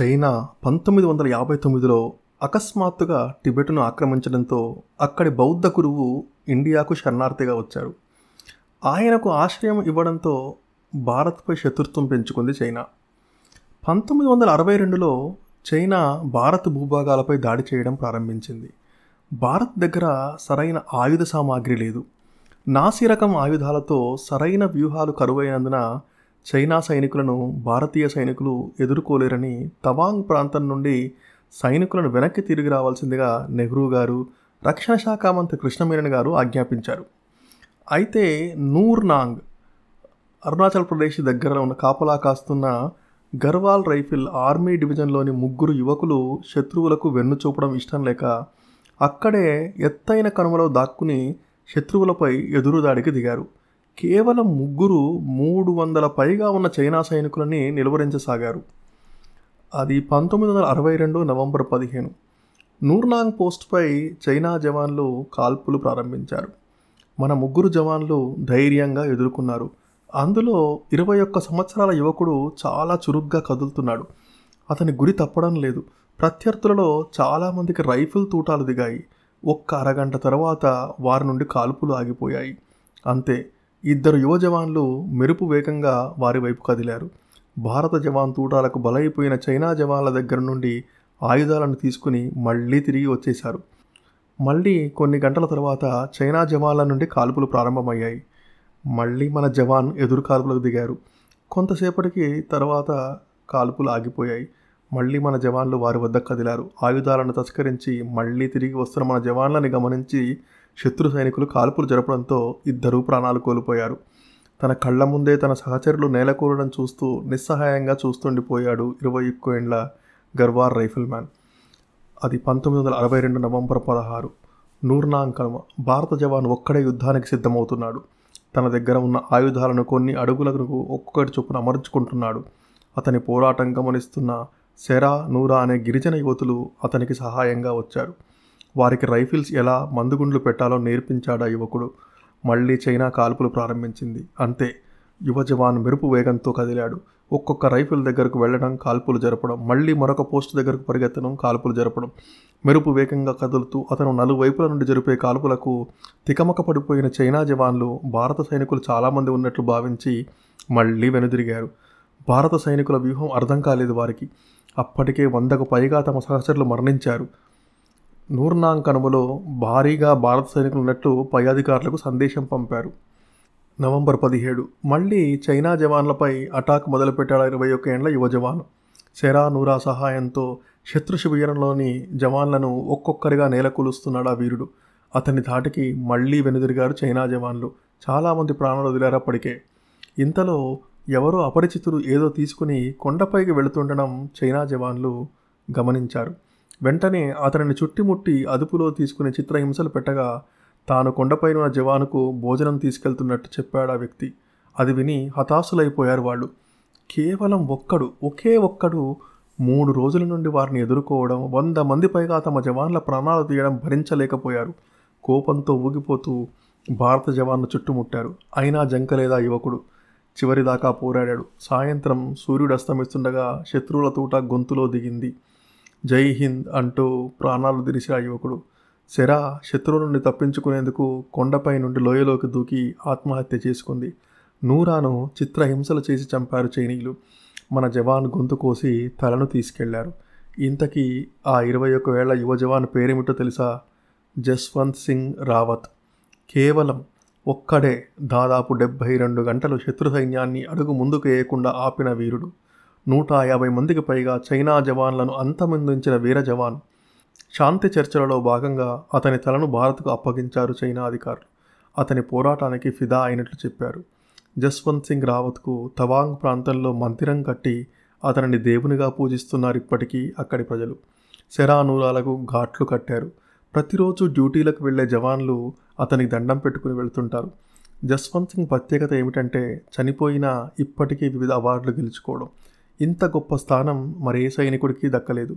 China పంతొమ్మిది వందల యాభై తొమ్మిదిలో అకస్మాత్తుగా టిబెట్ను ఆక్రమించడంతో అక్కడి బౌద్ధ గురువు ఇండియాకు శరణార్థిగా వచ్చారు ఆయనకు ఆశ్రయం ఇవ్వడంతో భారత్పై శత్రుత్వం పెంచుకుంది చైనా. పంతొమ్మిది వందల అరవై రెండులో చైనా భారత్ భూభాగాలపై దాడి చేయడం ప్రారంభించింది. భారత్ దగ్గర సరైన ఆయుధ సామాగ్రి లేదు. నాసి రకం ఆయుధాలతో సరైన వ్యూహాలు కరువైనందున చైనా సైనికులను భారతీయ సైనికులు ఎదుర్కోలేరని తవాంగ్ ప్రాంతం నుండి సైనికులను వెనక్కి తిరిగి రావాల్సిందిగా నెహ్రూ గారు రక్షణ శాఖ మంత్రి కృష్ణమేనన్ గారు ఆజ్ఞాపించారు. అయితే నూర్నాంగ్ అరుణాచల్ ప్రదేశ్ దగ్గర ఉన్న కాపలా కాస్తున్న గర్వాల్ రైఫిల్ ఆర్మీ డివిజన్లోని ముగ్గురు యువకులు శత్రువులకు వెన్ను చూపడం ఇష్టం లేక అక్కడే ఎత్తైన కనుమలో దాక్కుని శత్రువులపై ఎదురుదాడికి దిగారు. కేవలం ముగ్గురు మూడు వందల పైగా ఉన్న చైనా సైనికులని నిలువరించసాగారు. అది పంతొమ్మిది వందల అరవై రెండు నవంబర్ పదిహేను. నూర్నాంగ్ పోస్ట్పై చైనా జవాన్లు కాల్పులు ప్రారంభించారు. మన ముగ్గురు జవాన్లు ధైర్యంగా ఎదుర్కొన్నారు. అందులో ఇరవై ఒక్క సంవత్సరాల యువకుడు చాలా చురుగ్గా కదులుతున్నాడు. అతని గురి తప్పడం లేదు. ప్రత్యర్థులలో చాలామందికి రైఫిల్ తూటాలు దిగాయి. ఒక్క అరగంట తర్వాత వారి నుండి కాల్పులు ఆగిపోయాయి. అంతే ఇద్దరు యువ జవాన్లు మెరుపు వేగంగా వారి వైపు కదిలారు. భారత జవాన్ తూటాలకు బలైపోయిన చైనా జవాన్ల దగ్గర నుండి ఆయుధాలను తీసుకుని మళ్ళీ తిరిగి వచ్చేశారు. మళ్ళీ కొన్ని గంటల తర్వాత చైనా జవాన్ల నుండి కాల్పులు ప్రారంభమయ్యాయి. మళ్ళీ మన జవాన్ ఎదురు కాల్పులకు దిగారు. కొంతసేపటికి తర్వాత కాల్పులు ఆగిపోయాయి. మళ్ళీ మన జవాన్లు వారి వద్ద కదిలారు. ఆయుధాలను తస్కరించి మళ్ళీ తిరిగి వస్తున్న మన జవాన్లని గమనించి శత్రు సైనికులు కాల్పులు జరపడంతో ఇద్దరు ప్రాణాలు కోల్పోయారు. తన కళ్ళ ముందే తన సహచరులు నేలకూరడం చూస్తూ నిస్సహాయంగా చూస్తుండిపోయాడు ఇరవై ఎక్కువ ఏండ్ల గర్వార్ రైఫిల్ మ్యాన్. అది పంతొమ్మిది వందల అరవై రెండు నవంబర్ పదహారు. నూర్నాంగ్ భారత జవాన్ ఒక్కడే యుద్ధానికి సిద్ధమవుతున్నాడు. తన దగ్గర ఉన్న ఆయుధాలను కొన్ని అడుగులకు ఒక్కొక్కటి చొప్పున అమర్చుకుంటున్నాడు. అతని పోరాటం గమనిస్తున్న సెరా నూరా అనే గిరిజన యువతులు అతనికి సహాయంగా వచ్చారు. వారికి రైఫిల్స్ ఎలా మందుగుండ్లు పెట్టాలో నేర్పించాడా యువకుడు. మళ్ళీ చైనా కాల్పులు ప్రారంభించింది. అంతే. యువ జవాన్ మెరుపు వేగంతో కదిలాడు. ఒక్కొక్క రైఫిల్ దగ్గరకు వెళ్ళడం కాల్పులు జరపడం మళ్ళీ మరొక పోస్ట్ దగ్గరకు పరిగెత్తడం కాల్పులు జరపడం. మెరుపు వేగంగా కదులుతూ అతను నలువైపుల నుండి జరిపే కాల్పులకు తికమక పడిపోయిన చైనా జవాన్లు భారత సైనికులు చాలామంది ఉన్నట్లు భావించి మళ్ళీ వెనుదిరిగారు. భారత సైనికుల వ్యూహం అర్థం కాలేదు వారికి. అప్పటికే వందకు పైగా తమ సహచరులు మరణించారు. నూర్నాంగ్ కనుమలో భారీగా భారత సైనికులు ఉన్నట్లు పై అధికారులకు సందేశం పంపారు. నవంబర్ పదిహేడు మళ్ళీ చైనా జవాన్లపై అటాక్ మొదలుపెట్టాడు ఇరవై ఒక్క ఏండ్ల యువ జవాను. సెరా నూరా సహాయంతో శత్రు శిబిరంలోని జవాన్లను ఒక్కొక్కరిగా నేలకూలుస్తున్నాడు ఆ వీరుడు. అతని ధాటికి మళ్ళీ వెనుదిరిగారు చైనా జవాన్లు. చాలామంది ప్రాణాలు వదిలారు అప్పటికే. ఇంతలో ఎవరో అపరిచితులు ఏదో తీసుకుని కొండపైకి వెళుతుండడం చైనా జవాన్లు గమనించారు. వెంటనే అతనిని చుట్టుముట్టి అదుపులో తీసుకుని చిత్రహింసలు పెట్టగా తాను కొండపైన ఉన్న జవానుకు భోజనం తీసుకెళ్తున్నట్టు చెప్పాడు ఆ వ్యక్తి. అది విని హతాశులైపోయారు వాళ్ళు. కేవలం ఒక్కడు ఒకే ఒక్కడు మూడు రోజుల నుండి వారిని ఎదుర్కోవడం వంద మంది పైగా తమ జవాన్ల ప్రాణాలు తీయడం భరించలేకపోయారు. కోపంతో ఊగిపోతూ భారత జవాన్ను చుట్టుముట్టారు. అయినా జంకలేదా యువకుడు? చివరిదాకా పోరాడాడు. సాయంత్రం సూర్యుడు అస్తమిస్తుండగా శత్రువుల తూట గొంతులో దిగింది. జై హింద్ అంటూ ప్రాణాలు తెరిచిన యువకుడు. శరా శత్రువు నుండి తప్పించుకునేందుకు కొండపై నుండి లోయలోకి దూకి ఆత్మహత్య చేసుకుంది. నూరాను చిత్రహింసలు చేసి చంపారు చైనీయులు. మన జవాన్ గొంతు కోసి తలను తీసుకెళ్ళారు. ఇంతకీ ఆ ఇరవై ఒక్క వేళ్ళ యువ జవాన్ పేరేమిటో తెలుసా? జస్వంత్ సింగ్ రావత్. కేవలం ఒక్కడే దాదాపు డెబ్భై రెండు గంటలు శత్రు సైన్యాన్ని అడుగు ముందుకు వేయకుండా ఆపిన వీరుడు. నూట యాభై మందికి పైగా చైనా జవాన్లను అంతమొందించిన వీర జవాన్. శాంతి చర్చలలో భాగంగా అతని తలను భారత్కు అప్పగించారు చైనా అధికారులు. అతని పోరాటానికి ఫిదా అయినట్లు చెప్పారు. జస్వంత్ సింగ్ రావత్కు తవాంగ్ ప్రాంతంలో మందిరం కట్టి అతనిని దేవునిగా పూజిస్తున్నారు ఇప్పటికీ అక్కడి ప్రజలు. శరానూరాలకు ఘాట్లు కట్టారు. ప్రతిరోజు డ్యూటీలకు వెళ్ళే జవాన్లు అతనికి దండం పెట్టుకుని వెళ్తుంటారు. జస్వంత్ సింగ్ ప్రత్యేకత ఏమిటంటే చనిపోయినా ఇప్పటికీ వివిధ అవార్డులు గెలుచుకోవడం. ఇంత గొప్ప స్థానం మరే సైనికుడికి దక్కలేదు.